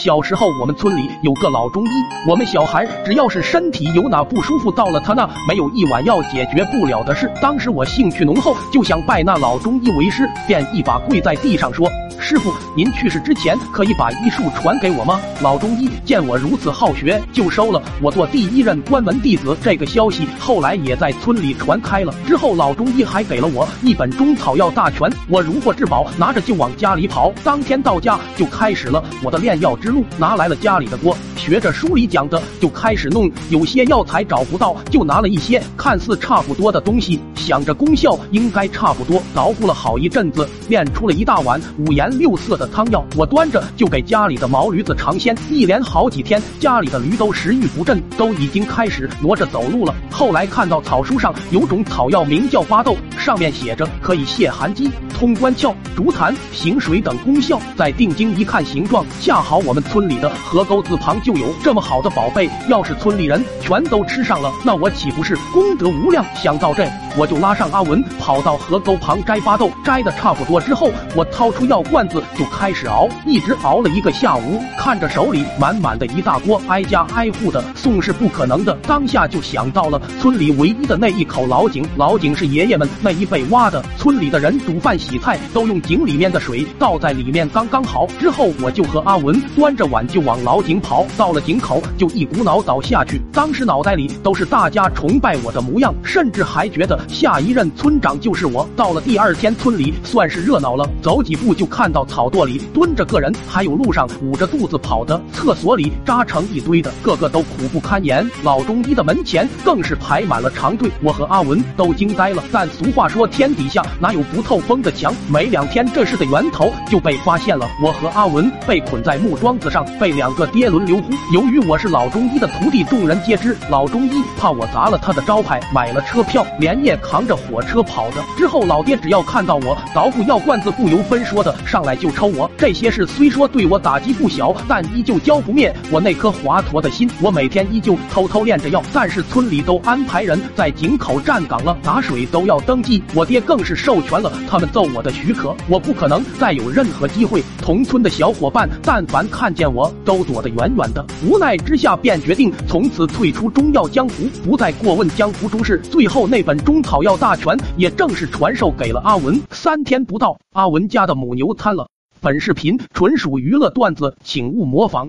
小时候我们村里有个老中医，我们小孩只要是身体有哪不舒服，到了他那没有一碗药解决不了的事。当时我兴趣浓厚，就想拜那老中医为师，便一把跪在地上说。师傅，您去世之前可以把医术传给我吗？老中医见我如此好学，就收了我做第一任关门弟子。这个消息后来也在村里传开了。之后老中医还给了我一本中草药大全，我如获至宝，拿着就往家里跑。当天到家就开始了我的炼药之路，拿来了家里的锅，学着书里讲的就开始弄。有些药材找不到，就拿了一些看似差不多的东西，想着功效应该差不多，捣鼓了好一阵子，炼出了一大碗五颜。六色的汤药，我端着就给家里的毛驴子尝鲜。一连好几天，家里的驴都食欲不振，都已经开始挪着走路了。后来看到草书上有种草药名叫巴豆，上面写着可以泻寒积、通关窍、竹痰、行水等功效。再定睛一看形状，恰好我们村里的河沟子旁就有这么好的宝贝。要是村里人全都吃上了，那我岂不是功德无量？想到这，我就拉上阿文跑到河沟旁摘巴豆。摘的差不多之后，我掏出药罐。子就开始熬，一直熬了一个下午。看着手里满满的一大锅，挨家挨户的送是不可能的。当下就想到了村里唯一的那一口老井。老井是爷爷们那一辈挖的，村里的人煮饭洗菜都用井里面的水倒在里面刚刚好。之后我就和阿文端着碗就往老井跑，到了井口就一股脑倒下去。当时脑袋里都是大家崇拜我的模样，甚至还觉得下一任村长就是我。到了第二天，村里算是热闹了，走几步就看。到草垛里蹲着个人，还有路上捂着肚子跑的，厕所里扎成一堆的，个个都苦不堪言。老中医的门前更是排满了长队，我和阿文都惊呆了。但俗话说，天底下哪有不透风的墙？没两天，这事的源头就被发现了。我和阿文被捆在木桩子上，被两个爹轮流呼。由于我是老中医的徒弟，众人皆知。老中医怕我砸了他的招牌，买了车票，连夜扛着火车跑的。之后老爹只要看到我捣鼓药罐子，不由分说的。上来就抽我，这些事虽说对我打击不小，但依旧浇不灭我那颗华佗的心。我每天依旧偷偷炼着药，但是村里都安排人在井口站岗了，打水都要登记。我爹更是授权了他们揍我的许可，我不可能再有任何机会。同村的小伙伴但凡看见我都躲得远远的，无奈之下便决定从此退出中药江湖，不再过问江湖诸事。最后那本中草药大全也正式传授给了阿文。三天不到，阿文家的母牛瘫了。本视频纯属娱乐段子，请勿模仿。